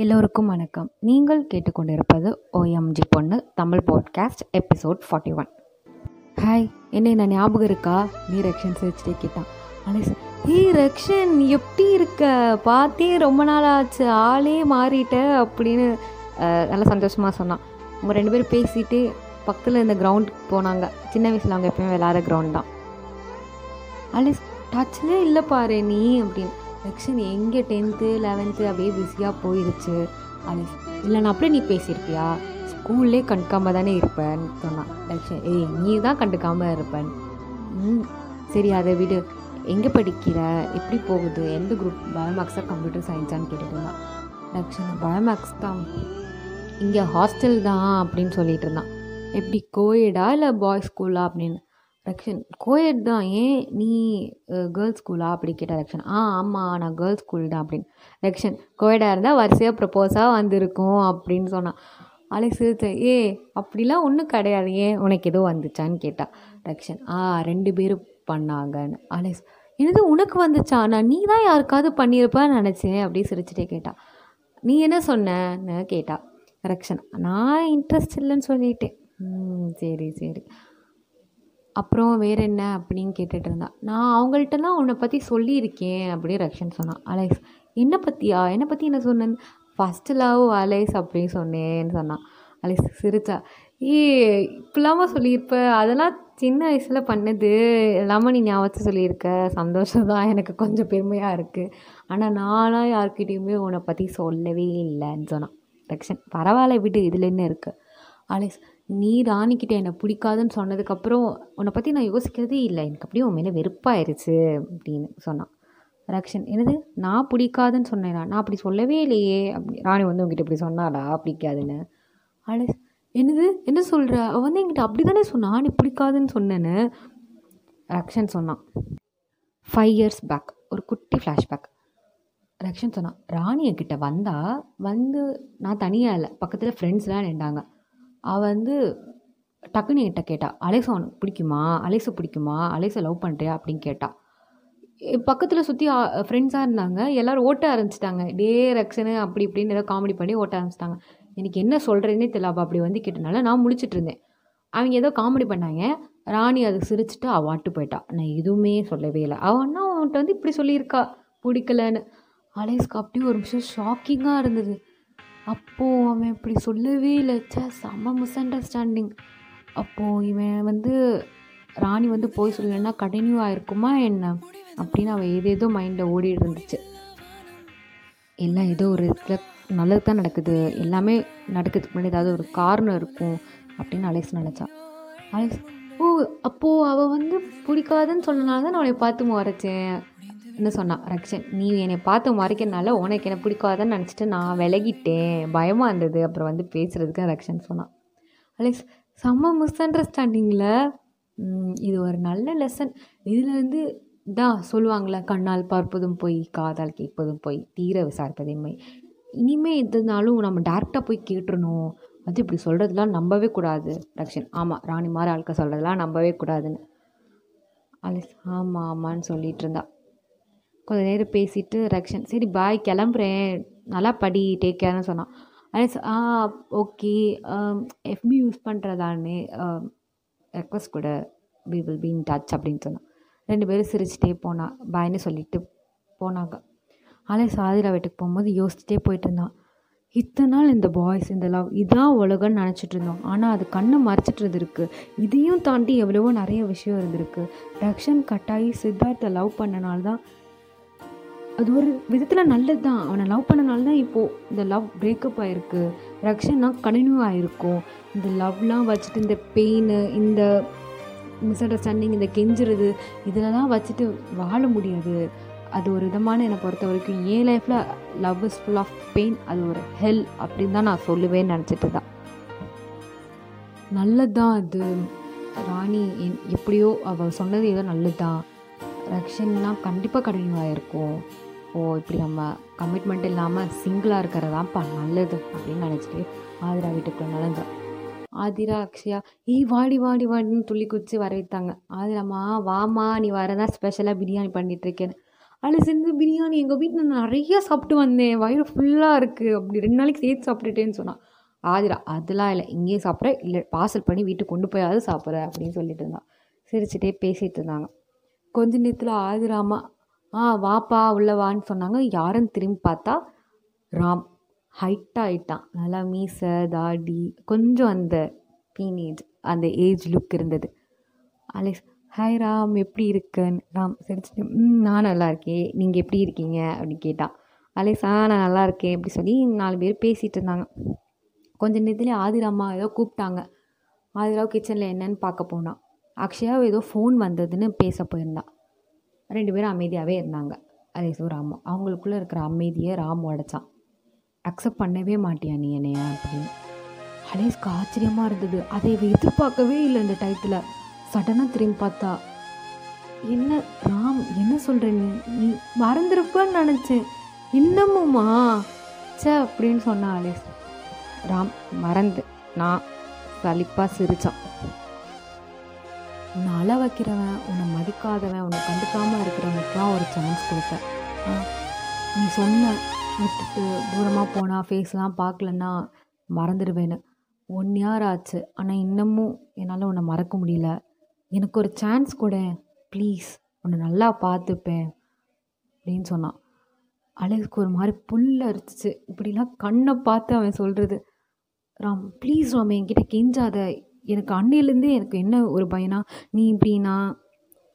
எல்லோருக்கும் வணக்கம். நீங்கள் கேட்டுக்கொண்டிருப்பது ஓஎம்ஜி பொண்ணு Tamil podcast episode forty one hi என்ன என்ன ஞாபகம் இருக்கா? நீ ரக்ஷன் சிரிச்சுட்டே கேட்டான். அலேஸ் ஹே ரக்ஷன் எப்படி இருக்க? பார்த்தே ரொம்ப நாள் ஆச்சு ஆளே மாறிட்ட. அப்படின்னு நல்லா சந்தோஷமாக சொன்னான். அவங்க ரெண்டு பேரும் பேசிட்டு பக்கத்தில் இந்த கிரவுண்டுக்கு போனாங்க. சின்ன வயசில் அவங்க எப்பயுமே விளாட்ற கிரவுண்ட் தான். அலேஸ் டச்சிலே இல்லை பாரு நீ அப்படின்னு. ரக்ஷன் எங்கே டென்த்து லெவன்த்து அப்படியே பிஸியாக போயிடுச்சு அது இல்லை நான் அப்படியே நீ பேசியிருப்பியா? ஸ்கூல்லே கண்டுக்காமல் தானே இருப்பேன்னு சொன்னான் லக்ஷன் ஏய் நீ தான் கண்டுக்காமல் இருப்பேன் ம் சரி அதை விடு. எங்கே படிக்கிற? எப்படி போகுது? எந்த குரூப் பயோமேக்ஸாக கம்ப்யூட்டர் சயின்ஸான்னு கேட்டுருந்தான் லக்ஷன் பயோமேக்ஸ் தான். இங்கே ஹாஸ்டல் தான் அப்படின்னு சொல்லிட்டு இருந்தான். எப்படி கோயடா இல்லை பாய்ஸ் ஸ்கூலா அப்படின்னு? ரக்ஷன் கோயட் தான். ஏன் நீ கேர்ள்ஸ் ஸ்கூலா அப்படி கேட்டால் ரக்ஷன் ஆ ஆமாம் நான் கேர்ள்ஸ் ஸ்கூல் தான் அப்படின்னு. ரக்ஷன் கோயடாக இருந்தால் வரிசையாக ப்ரப்போஸாக வந்திருக்கும் அப்படின்னு சொன்னான். அலெக்ஸ் சிரிச்ச ஏ அப்படிலாம் ஒன்றும் கிடையாது. ஏன் உனக்கு ஏதோ வந்துச்சான்னு கேட்டா. ரக்ஷன் ஆ ரெண்டு பேரும் பண்ணாங்கன்னு. அலெக்ஸ் என்னது உனக்கு வந்துச்சா? நான் நீ தான் யாருக்காவது பண்ணியிருப்பான்னு நினச்சேன். அப்படி சிரிச்சிட்டே கேட்டா. நீ என்ன சொன்னன்னு கேட்டா. ரக்ஷன் நான் இன்ட்ரெஸ்ட் இல்லைன்னு சொல்லிட்டேன். ம் சரி சரி. அப்புறம் வேறு என்ன அப்படின்னு கேட்டுகிட்டு இருந்தா. நான் அவங்கள்ட்டலாம் உன்னை பற்றி சொல்லியிருக்கேன் அப்படின்னு ரக்ஷன் சொன்னான். அலைஸ் என்னை பற்றியா என்னை பற்றி என்ன சொன்னேன்? ஃபஸ்ட்டு லவ் அலைஸ் அப்படின்னு சொன்னேன்னு சொன்னான். அலைஸ் சிரிச்சா. ஏ இப்படிலாமா சொல்லியிருப்ப? அதெல்லாம் சின்ன வயசில் பண்ணது. எல்லாமே நீ ஞாபகத்தை சொல்லியிருக்க. சந்தோஷம் தான். எனக்கு கொஞ்சம் பெருமையாக இருக்குது ஆனால் நானாக யார்கிட்டயுமே உன்னை பற்றி சொல்லவே இல்லைன்னு சொன்னான். ரக்ஷன் பரவாயில்ல விடு. இதில் என்ன இருக்குது அலைஸ் நீ ராணிக்கிட்ட என்னை பிடிக்காதுன்னு சொன்னதுக்கப்புறம் உன்னை பற்றி நான் யோசிக்கிறதே இல்லை. எனக்கு அப்படியே உன் மேலே வெறுப்பாயிருச்சு அப்படின்னு சொன்னான். ரக்ஷன் என்னது? நான் பிடிக்காதுன்னு சொன்னேனா? நான் அப்படி சொல்லவே இல்லையே. அப்படி ராணி வந்து உங்ககிட்ட இப்படி சொன்னாடா பிடிக்காதுன்னு. அழ என்னது? என்ன சொல்கிற அவள் வந்து என்கிட்ட அப்படி தானே சொன்னா? நீ பிடிக்காதுன்னு சொன்னேன்னு. ரக்ஷன் சொன்னான். ஃபைவ் இயர்ஸ் பேக் ஒரு குட்டி ஃப்ளாஷ்பேக் ரக்ஷன் சொன்னான் ராணி என்கிட்ட வந்தால் வந்து நான் தனியாக இல்லை. பக்கத்தில் ஃப்ரெண்ட்ஸ்லாம் நின்றாங்க. அவள் வந்து டக்குன்னு என்கிட்ட கேட்டா அலேசா உனக்கு பிடிக்குமா? அலேசா பிடிக்குமா? அலேசா லவ் பண்ணுறியா அப்படின்னு கேட்டா. பக்கத்தில் சுற்றி ஃப்ரெண்ட்ஸாக இருந்தாங்க. எல்லோரும் ஓட்ட ஆரம்பிச்சிட்டாங்க. டே ரக்ஷனு அப்படி இப்படின்னு ஏதோ காமெடி பண்ணி ஓட்ட ஆரம்பிச்சிட்டாங்க. எனக்கு என்ன சொல்கிறேன்னே தெரியல அவள் அப்படி வந்து கேட்டனால நான் முழிச்சிட்டு இருந்தேன். அவங்க ஏதோ காமெடி பண்ணாங்க. ராணி அதை சிரிச்சிட்டு அவள் வாட்டு போயிட்டா. நான் எதுவுமே சொல்லவே இல்லை. அவன்னா அவன்கிட்ட வந்து இப்படி சொல்லியிருக்கா. பிடிக்கலன்னு. அலேஸ்க்கு அப்படியே ஒரு நிமிஷம் ஷாக்கிங்காக இருந்தது. அப்போது அவன் இப்படி சொல்லவே இல்லை சே செம்ம மிஸ் அண்டர்ஸ்டாண்டிங் அப்போது இவன் வந்து ராணி வந்து போய் சொல்லலைன்னா கண்டினியூ ஆகிருக்குமா என்ன? அப்படின்னு அவள் ஏதேதோ மைண்டில் ஓடிட்டு இருந்துச்சு. எல்லாம் ஏதோ ஒரு இதில் நல்லது தான் நடக்குது. எல்லாமே நடக்கிறதுக்கு முன்னாடி ஏதாவது ஒரு காரணம் இருக்கும் அப்படின்னு அலெக்ஸ் நினச்சான். அலைஸ் ஓ அப்போது அவள் வந்து பிடிக்காதுன்னு சொன்னனால தான் நான் அவளை பார்த்து வரைச்சேன் என்ன சொன்னான் ரக்ஷன் நீ என்னை பார்த்து மறைக்கிறனால உனக்கு என்ன பிடிக்காதுன்னு நினச்சிட்டு நான் விலகிட்டேன். பயமாக இருந்தது. அப்புறம் வந்து பேசுகிறதுக்கு ரக்ஷன் சொன்னான் அலெக்ஸ் செம்ம மிஸ் அண்டர்ஸ்டாண்டிங்கில் இது ஒரு நல்ல லெசன் இதுலேருந்து தான் சொல்லுவாங்களே கண்ணால் பார்ப்பதும் போய் காதால் கேட்பதும் போய் தீர விசாரிப்பதே மை இனிமேல் எதுனாலும் நம்ம டேரெக்டாக போய் கேட்டுருணும் அது இப்படி சொல்கிறதுலாம் நம்பவே கூடாது ரக்ஷன். ஆமாம் ராணி மாதிரி ஆட்கள் சொல்கிறதுலாம் நம்பவே கூடாதுன்னு. அலெக்ஸ் ஆமாம் ஆமான்னு சொல்லிகிட்டு இருந்தாள் கொஞ்ச நேரம் பேசிட்டு ரக்ஷன் சரி பாய் கிளம்புறேன். நல்லா படி டேக் கேர்னு சொன்னான். அலிஸ் ஆ ஓகே எஃபி யூஸ் பண்ணுறதானே ரெக்வஸ்ட் கூட we will be in touch அப்படின்னு சொன்னான். ரெண்டு பேரும் சிரிச்சிட்டே போனா பாய்னு சொல்லிட்டு போனாங்க. அலைஸ் ஆதிரா வீட்டுக்கு போகும்போது யோசிச்சுட்டே போயிட்டு இருந்தான். இத்தனை நாள் இந்த பாய்ஸ் இந்த லவ் இதான் உலகம்னு நினச்சிட்டு இருந்தோம். ஆனால் அது கண்ணை மறைச்சிட்டு இருந்திருக்கு இதையும் தாண்டி எவ்வளவோ நிறைய விஷயம் இருந்திருக்கு. ரக்ஷன் கட்டாயி சித்தார்த்தை லவ் பண்ணனால தான் அது ஒரு விதத்தில் நல்லது தான் அவனை லவ் பண்ணனால தான் இப்போது இந்த லவ் பிரேக்கப் ஆகிருக்கு ரக்ஷன்னா கண்டினியூ ஆகிருக்கும் இந்த லவ்லாம் வச்சுட்டு இந்த பெயின் இந்த மிஸ் அண்டர்ஸ்டாண்டிங் இந்த கெஞ்சுறது இதிலலாம் வச்சுட்டு வாழ முடியாது. அது ஒரு விதமான என்னை பொறுத்த வரைக்கும் என் லைஃப்பில் love is full of pain அது ஒரு ஹெல் அப்படின்னு தான் நான் சொல்லுவேன்னு நினச்சிட்டு தான். நல்லது தான் அது. ராணி என் எப்படியோ அவள் சொன்னது ஏதோ நல்லது தான் ரக்ஷன்லாம் கண்டிப்பாக கடினமாக இருக்கும் ஓ இப்படி நம்ம கமிட்மெண்ட் இல்லாமல் சிங்கிளாக இருக்கிறதாப்பா நல்லது அப்படின்னு நினச்சிட்டு ஆதிரா வீட்டுக்கு நுழைஞ்சான் ஆதிரா அக்ஷயா ஏய் வாடி வாடி வாடின்னு துள்ளி குச்சி வர வைத்தாங்க. ஆதிராம்மா வாமா நீ வரதான் ஸ்பெஷலாக பிரியாணி பண்ணிகிட்ருக்கேன்னு அதில் சேர்ந்து பிரியாணி எங்கள் வீட்டில் நிறைய சாப்பிட்டு வந்தேன். வயிறு ஃபுல்லாக இருக்குது அப்படி ரெண்டு நாளைக்கு சேர்த்து சாப்பிட்டுட்டேன்னு சொன்னான் ஆதிரா அதெல்லாம் இல்லை. இங்கேயே சாப்பிட்ற. இல்லை பார்சல் பண்ணி வீட்டுக்கு கொண்டு போயாவது சாப்பிட்ற. அப்படின்னு சொல்லிட்டு இருந்தான் சிரிச்சுட்டே பேசிகிட்டு இருந்தாங்க. கொஞ்ச நேரத்தில் ஆதிராமா ஆ வாப்பா உள்ளே வான்னு சொன்னாங்க. யாருன்னு திரும்பி பார்த்தா ராம். ஹைட்டாக ஆயிட்டான். நல்லா மீசை தாடி கொஞ்சம் அந்த டீனேஜ் அந்த ஏஜ் லுக் இருந்தது. Alex hi Ram. எப்படி இருக்குன்னு ராம் சிரிச்சிட்டு ம் நான் நல்லா இருக்கேன். நீங்கள் எப்படி இருக்கீங்க? அப்படின்னு கேட்டான். அலெக்ஸ் ஆ நான் நல்லா இருக்கேன். அப்படி சொல்லி நாலு பேர் பேசிகிட்டு இருந்தாங்க. கொஞ்சம் நேரத்துலேயே ஆதிராமா ஏதோ கூப்பிட்டாங்க. ஆதிராவ் கிச்சனில் என்னன்னு பார்க்க போனான். அக்ஷயாவும் ஏதோ ஃபோன் வந்ததுன்னு பேச போயிருந்தான் ரெண்டு பேரும் அமைதியாகவே இருந்தாங்க. அலேசும் ராமும் அவங்களுக்குள்ளே இருக்கிற அமைதியை ராம் உடைச்சான் அக்செப்ட் பண்ணவே மாட்டியா நீ என்னைய அப்படின்னு. அலேஸ்க்கு ஆச்சரியமாக இருந்தது. அதை இவ எதிர்பார்க்கவே இல்லை இந்த டயத்தில். சடனாக திரும்பி பார்த்தா என்ன ராம் என்ன சொல்கிற நீ? நீ மறந்துருப்பன்னு நினச்சேன். இன்னமுமா? ச்சே அப்படின்னு சொன்னான் அலேஸ். ராம் மறந்து. நான் சலிப்பாக சிரித்தான் உன்னை அழ வைக்கிறவன் உன்னை மதிக்காதவன் உன்னை கண்டுக்காமல் இருக்கிறவனுக்குலாம் ஒரு சான்ஸ் கொடுப்பேன் நீ சொன்ன விட்டுட்டு தூரமாக போனால் ஃபேஸ்லாம் பார்க்கலன்னா மறந்துடுவேன்னு. ஒன் இயர் ஆச்சு. ஆனால் இன்னமும் என்னால் உன்னை மறக்க முடியல. எனக்கு ஒரு சான்ஸ் கூட. ப்ளீஸ் உன்னை நல்லா பார்த்துப்பேன் அப்படின்னு சொன்னான். அழகுக்கு ஒரு மாதிரி புல் அரிச்சிச்சு. இப்படிலாம் கண்ணை பார்த்து அவன் சொல்கிறது ராம் ப்ளீஸ் ராம் என்கிட்ட கெஞ்சாத. எனக்கு அன்னையிலேருந்தே எனக்கு என்ன ஒரு பயனா நீ இப்படின்னா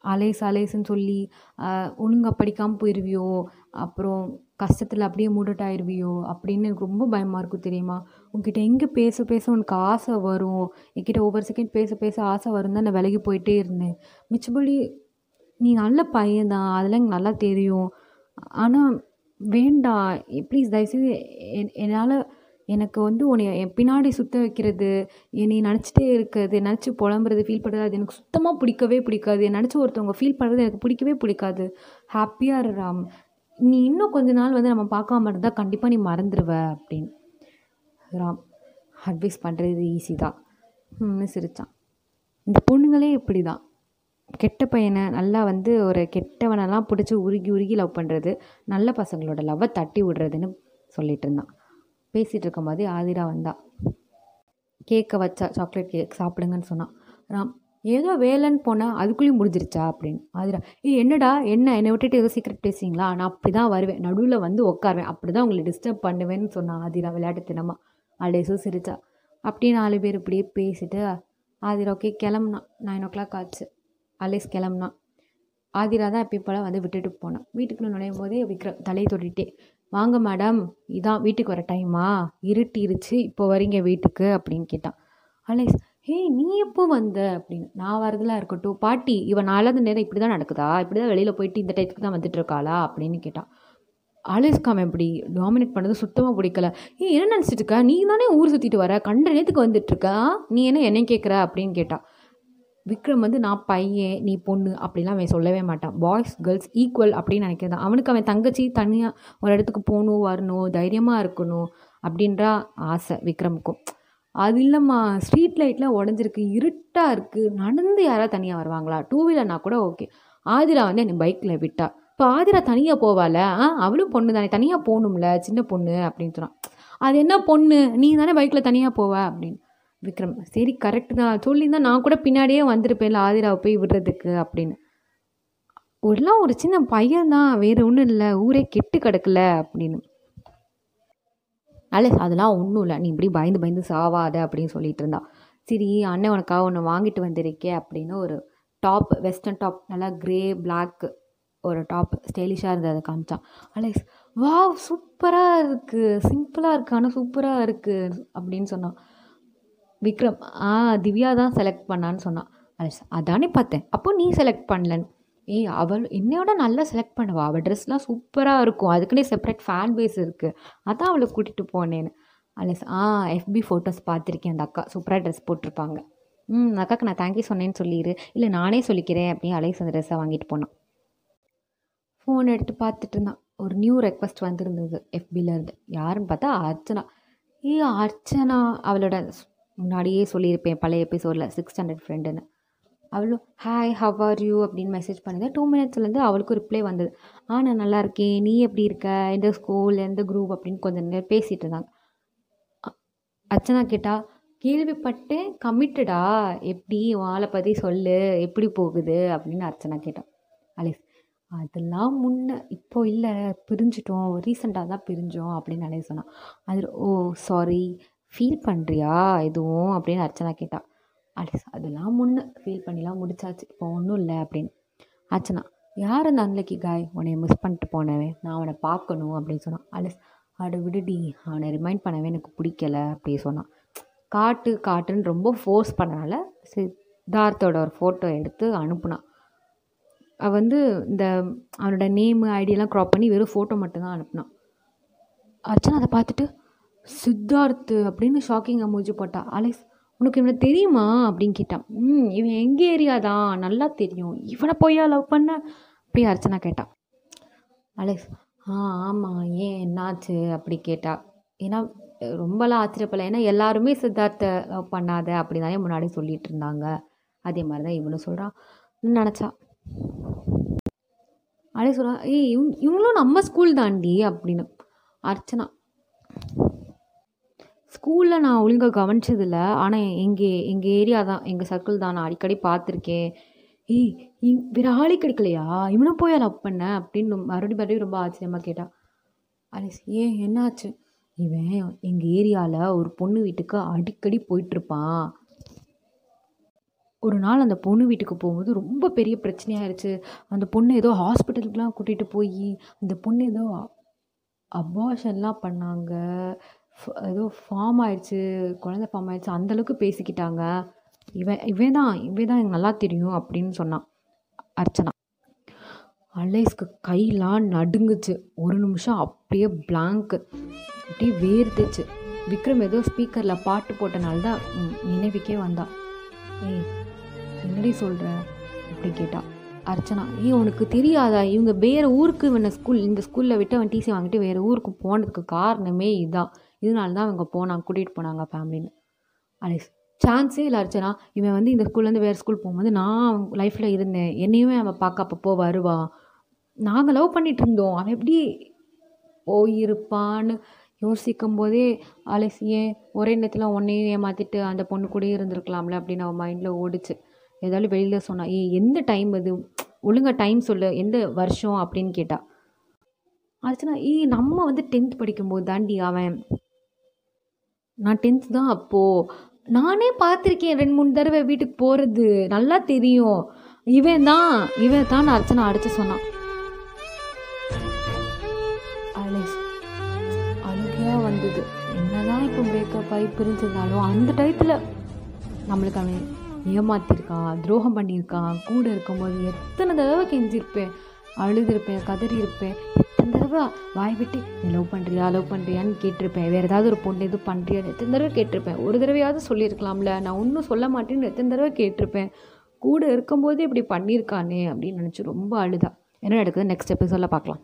அலேஸ் அலேஸ்ன்னு சொல்லி ஒழுங்காக படிக்காமல் போயிடுவியோ அப்புறம் கஷ்டத்தில் அப்படியே மூடட்டாயிருவியோ? அப்படின்னு எனக்கு ரொம்ப பயமாக இருக்கும் தெரியுமா? உங்ககிட்ட எங்கே பேச பேச உனக்கு ஆசை வரும்? என்கிட்ட ஒவ்வொரு செகண்ட் பேச பேச ஆசை வரும் தான் நான் விலகி போயிட்டே இருந்தேன். மிச்சபடி நீ நல்ல பையன்தான் அதெல்லாம் எனக்கு நல்லா தெரியும். ஆனால் வேண்டாம் ப்ளீஸ் தயவுசெய்து என் என்னால் எனக்கு வந்து உன்னை என் பின்னாடி சுற்ற வைக்கிறது என்னை நினச்சிட்டே இருக்கிறது நினச்சி புலம்புறது ஃபீல் பண்ணுறது அது எனக்கு சுத்தமாக பிடிக்கவே பிடிக்காது. நினச்சி ஒருத்தவங்க ஃபீல் பண்ணுறது எனக்கு பிடிக்கவே பிடிக்காது. ஹாப்பியாக இருறாம் நீ இன்னும் கொஞ்ச நாள் வந்து நம்ம பார்க்காம இருந்தால் கண்டிப்பாக நீ மறந்துடுவ அப்படின்னு. ராம் அட்வைஸ் பண்ணுறது ஈஸி தான். சிரித்தான் இந்த பொண்ணுங்களே இப்படி தான் கெட்ட பையனை நல்லா வந்து ஒரு கெட்டவனெல்லாம் பிடிச்சி உருகி உருகி லவ் பண்ணுறது நல்ல பசங்களோட லவ்வை தட்டி விடுறதுன்னு சொல்லிகிட்டு இருந்தான். பேசிகிட்டு இருக்கும்போதே ஆதிரா வந்தா. கேக்கை வச்சா சாக்லேட் கேக் சாப்பிடுங்கன்னு சொன்னான் ராம் ஏதோ வேலைன்னு போனால் அதுக்குள்ளேயும் முடிஞ்சிருச்சா அப்படின்னு. ஆதிரா ஏ என்னடா என்ன? என்னை விட்டுட்டு ஏதோ சீக்கிரம் பேசுவீங்களா நான் அப்படி தான் வருவேன். நடுவில் வந்து உட்காருவேன் அப்படி தான் உங்களை டிஸ்டர்ப் பண்ணுவேன்னு சொன்னான் ஆதிரா விளையாட்டு விளையாட்டுத்தனமா அலேசும் சிரிச்சா. அப்படியே நாலு பேர் இப்படியே பேசிட்டு ஆதிரா ஓகே கிளம்புனான் நைன் ஓ கிளாக் ஆச்சு. அலேஸ் கிளம்புனான் ஆதிரா தான் எப்பயும் போல் வந்து விட்டுட்டு போனான் வீட்டுக்குள்ளே நுழையும் போதே விக்ரம் தலையை தொட்டிட்டே. வாங்க மேடம் இதான் வீட்டுக்கு வர டைமா இருட்டிருச்சு இப்போ வரீங்க வீட்டுக்கு? அப்படின்னு கேட்டான். அலேஸ் ஹே நீ எப்போ வந்த? அப்படின்னு. நான் வரதெல்லாம் இருக்கட்டும். பாட்டி இவன் நாலாவது நேரம் இப்படி தான் நடக்குதா? இப்படி தான் வெளியில் போயிட்டு இந்த டைத்துக்கு தான் வந்துட்டு இருக்காளா? அப்படின்னு கேட்டான். அலேஸ்க்கு எப்படி? இப்படி டாமினேட் பண்ணது சுத்தமாக பிடிக்கல. ஏ என்ன நினச்சிட்டு இருக்க? நீ தானே ஊர் சுற்றிட்டு வர? கண்ட நேரத்துக்கு வந்துட்டுருக்கா நீ என்ன என்ன கேட்குற அப்படின்னு கேட்டான். விக்ரம் வந்து நான் பையன் நீ பொண்ணு அப்படிலாம் அவன் சொல்லவே மாட்டான். பாய்ஸ் கேர்ள்ஸ் ஈக்குவல் அப்படின்னு நினைக்கிறதான் அவனுக்கு அவன் தங்கச்சி தனியாக ஒரு இடத்துக்கு போகணும் வரணும் தைரியமாக இருக்கணும் அப்படின்ற ஆசை விக்ரமுக்கும். அது இல்லைம்மா ஸ்ட்ரீட் லைட்லாம் உடஞ்சிருக்கு இருட்டாக இருக்குது நடந்து யாராவது தனியாக வருவாங்களா? டூ வீலர்னா கூட ஓகே ஆதிரா வந்து என்னை பைக்கில் விட்டா. இப்போ ஆதிரா தனியாக போவாள்? ஆ அவளும் பொண்ணு தானே தனியாக போகணும்ல சின்ன பொண்ணு அப்படின்னு சொன்னான். அது என்ன பொண்ணு? நீ தானே பைக்கில் தனியாக போவ அப்படின்னு. விக்ரம் சரி கரெக்டு தான். சொல்லியிருந்தா நான் கூட பின்னாடியே வந்திருப்பேன்ல ஆதிராவை போய் விடுறதுக்கு அப்படின்னு. ஒருலாம் ஒரு சின்ன பையன்தான் வேறு ஒன்றும் இல்லை ஊரே கெட்டு கிடக்கல அப்படின்னு. அல்ல அதெல்லாம் ஒன்றும் இல்லை நீ இப்படி பயந்து பயந்து சாவாத அப்படின்னு சொல்லிட்டு இருந்தா. சரி அண்ணன் உனக்காக ஒன்று வாங்கிட்டு வந்திருக்கே அப்படின்னு ஒரு டாப் வெஸ்டர்ன் டாப் நல்லா க்ரே பிளாக் ஒரு டாப் ஸ்டைலிஷாக இருந்தது அதை காமிச்சான். அலெக்ஸ் வா சூப்பராக இருக்குது சிம்பிளாக இருக்குது ஆனால் சூப்பராக இருக்குது அப்படின்னு சொன்னான். விக்ரம் ஆ திவ்யா தான் செலக்ட் பண்ணான்னு சொன்னான். அலெக்ஸ் அதானே பார்த்தேன். அப்போ நீ செலக்ட் பண்ணலன்னு. ஏய் அவள் என்னையோட நல்லா செலக்ட் பண்ணுவா. அவள் ட்ரெஸ்லாம் சூப்பராக இருக்கும். அதுக்குன்னே செப்பரேட் ஃபேன் பேஸ் இருக்குது அதான் அவளை கூட்டிகிட்டு போனேன்னு. அலஸ் ஆ எஃபி ஃபோட்டோஸ் பார்த்துருக்கேன். அந்த அக்கா சூப்பராக ட்ரெஸ் போட்டிருப்பாங்க. ம் அந்த அக்காக்கு நான் தேங்க்யூ சொன்னேன்னு சொல்லிடு இல்லை நானே சொல்லிக்கிறேன். அப்படின்னு அலெக்ஸ் அந்த ட்ரெஸ்ஸை வாங்கிட்டு போனான். ஃபோன் எடுத்து பார்த்துட்டு இருந்தான். ஒரு நியூ ரெக்வஸ்ட் வந்துருந்தது எஃபிலேருந்து யாருன்னு பார்த்தா அர்ச்சனா. ஏ அர்ச்சனா. அவளோட முன்னாடியே சொல்லியிருப்பேன் பழைய எபிசோடில் சிக்ஸ் ஹண்ட்ரட் ஃப்ரெண்டுன்னு அவளும் ஹாய் ஹவ் ஆர் யூ அப்படின்னு மெசேஜ் பண்ணுது. டூ மினிட்ஸ்லேருந்து அவளுக்கு ரிப்ளை வந்தது. ஆ நான் நல்லா இருக்கேன். நீ எப்படி இருக்க? எந்த ஸ்கூல் எந்த குரூப் அப்படின்னு கொஞ்சம் நேரம் பேசிகிட்டு இருந்தாங்க. அர்ச்சனா கேட்டா கேள்விப்பட்டு கமிட்டடா எப்படி? வாழை பற்றி சொல்லு. எப்படி போகுது? அப்படின்னு அர்ச்சனா கேட்டான் அலேஸ் அதெல்லாம் முன்ன இப்போ இல்லை. பிரிஞ்சிட்டோம். ரீசெண்டாக தான் பிரிஞ்சோம். அப்படின்னு அலிஸ் சொன்னான் அது ஓ சாரி ஃபீல் பண்ணுறியா எதுவும்? அப்படின்னு அர்ச்சனா கேட்டாள் அலிஸ் அதெல்லாம் முன்னே ஃபீல் பண்ணிலாம் முடிச்சாச்சு. இப்போ ஒன்றும் இல்லை அப்படின்னு. அர்ச்சனா யார் அந்த அன்லக்கி காய் உன்னை மிஸ் பண்ணிட்டு போனவன். நான் அவனை பார்க்கணும் அப்படின்னு சொன்னான். அலிஸ் அட விடுடி. அவனை ரிமைண்ட் பண்ணவே எனக்கு பிடிக்கல அப்படி சொன்னான். காட்டு காட்டுன்னு ரொம்ப ஃபோர்ஸ் பண்ணனால சித்தார்த்தோட ஒரு ஃபோட்டோ எடுத்து அனுப்புனான். அவன் வந்து இந்த அவனோட நேமு ஐடியெல்லாம் க்ராப் பண்ணி வெறும் ஃபோட்டோ மட்டும்தான் அனுப்புனான். அர்ச்சனா அதை பார்த்துட்டு சித்தார்த்து அப்படின்னு ஷாக்கிங் அமோஜி போட்டா. அலெக்ஸ் உனக்கு இவனை தெரியுமா? அப்படின்னு கேட்டான் ம் இவன் எங்கள் ஏரியா தான்? நல்லா தெரியும். இவனை போயா லவ் பண்ண? அப்படி அர்ச்சனா கேட்டான் அலெக்ஸ் ஆ ஆமாம் ஏன் என்னாச்சு? அப்படி கேட்டா. ஏன்னா ரொம்பலாம் ஆச்சரியப்படல. ஏன்னா எல்லாருமே சித்தார்த்தை லவ் பண்ணாத அப்படி தானே முன்னாடி சொல்லிட்டு இருந்தாங்க. அதே மாதிரி தான் இவனும் சொல்கிறான் நினச்சா. அலே சொல்கிறான் ஏய் இவங்க இவங்களும் நம்ம ஸ்கூல் தாண்டி அப்படின்னு. அர்ச்சனா ஸ்கூலில் நான் ஒழுங்காக கவனிச்சதில்ல. ஆனால் எங்கள் எங்கள் ஏரியா தான் எங்கள் சர்க்கிள் தான் நான் அடிக்கடி பார்த்துருக்கேன். ஏய் இவ் வேறு ஆளே கிடைக்கலையா? இவனை போய் லவ் பண்ண? அப்படின்னு மறுபடியும் மறுபடியும் ரொம்ப ஆச்சரியமாக கேட்டா. அலிஸ் ஏன் என்னாச்சு இவன் எங்கள் ஏரியாவில் ஒரு பொண்ணு வீட்டுக்கு அடிக்கடி போயிட்டுருப்பான். ஒரு நாள் அந்த பொண்ணு வீட்டுக்கு போகும்போது ரொம்ப பெரிய பிரச்சனையாயிருச்சு அந்த பொண்ணு ஏதோ ஹாஸ்பிட்டலுக்குலாம் கூட்டிகிட்டு போய் அந்த பொண்ணு ஏதோ அபார்ஷன்லாம் பண்ணாங்க. ஏதோ ஃபார்ம் ஆயிடுச்சு குழந்தை ஃபார்ம் ஆயிடுச்சு அந்தளவுக்கு பேசிக்கிட்டாங்க. இவன் இவன் தான் இவன் தான் எனக்கு நல்லா தெரியும் அப்படின்னு சொன்னான். அர்ச்சனா. அலைஸ்க்கு கையெல்லாம் நடுங்குச்சு. ஒரு நிமிஷம் அப்படியே பிளாங்க் அப்படியே வேர்த்துச்சு. விக்ரம் ஏதோ ஸ்பீக்கரில் பாட்டு போட்டனால தான் நினைவுக்கே வந்தா. ஏய் என்னடி சொல்கிற அப்படி கேட்டா. அர்ச்சனா ஏய் உனக்கு தெரியாதா? இவங்க வேறு ஊருக்கு இவனை ஸ்கூல் இந்த ஸ்கூலில் விட்டு அவன் டிசி வாங்கிட்டு வேறு ஊருக்கு போனதுக்கு காரணமே இதுதான் இதனால தான் அவங்க போனாங்க கூட்டிகிட்டு போனாங்க ஃபேமிலின்னு அலிஸ் சான்ஸே இல்லை அர்ச்சனா. இவன் வந்து இந்த ஸ்கூல்லேருந்து வேறு ஸ்கூல் போகும்போது நான் லைஃப்பில் இருந்தேன். என்னையுமே அவன் பார்க்க அப்பப்போ வருவான் நாங்கள் லவ் பண்ணிகிட்டு இருந்தோம். அவன் எப்படி போயிருப்பான்னு யோசிக்கும் போதே அலிஸ் ஏன் ஒரே நேரத்தில் ஒன்னையும் ஏமாற்றிட்டு அந்த பொண்ணு கூடயே இருந்திருக்கலாம்ல அப்படின்னு அவன் மைண்டில் ஓடிச்சு. ஏதாவது வெளியில் சொன்னான் ஏய் எந்த டைம் இது? ஒழுங்காக டைம் சொல்லு. எந்த வருஷம்? அப்படின்னு கேட்டா. அர்ச்சனா ஏ நம்ம வந்து டென்த் படிக்கும்போது தாண்டி அவன் நான் டென்த் தான் அப்போது நானே பார்த்துருக்கேன் ரெண்டு மூணு தடவை வீட்டுக்கு போகிறது நல்லா தெரியும். இவன் தான் இவன் தான் நான் அர்ச்சனா அடிச்சு சொன்னான். அழுகையாக வந்தது. என்னதான் இப்போ பிரேக்கப் ஆகி பிரிஞ்சிருந்தாலும் அந்த டயத்தில் நம்மளுக்கு அவன் ஏமாத்திருக்கான் துரோகம் பண்ணியிருக்கான் கூட இருக்கும்போது எத்தனை தடவை கெஞ்சிருப்பேன் அழுதுருப்பேன் கதறியிருப்பேன். எத்தனை தடவை வாய் விட்டு நீ லவ் பண்ணுறியா லவ் பண்ணுறியான்னு கேட்டிருப்பேன். வேறு ஏதாவது ஒரு பொண்ணு எதுவும் பண்ணுறியான்னு எத்தனை தடவை கேட்டிருப்பேன். ஒரு தடவையாவது சொல்லியிருக்கலாம்ல. நான் ஒன்றும் சொல்ல மாட்டேன்னு எத்தனை தடவை கேட்டிருப்பேன். கூட இருக்கும்போதே இப்படி பண்ணியிருக்கானே அப்படின்னு நினச்சி ரொம்ப அழுதா. என்ன நடக்குது? நெக்ஸ்ட் எபிசோடில் பார்க்கலாம்.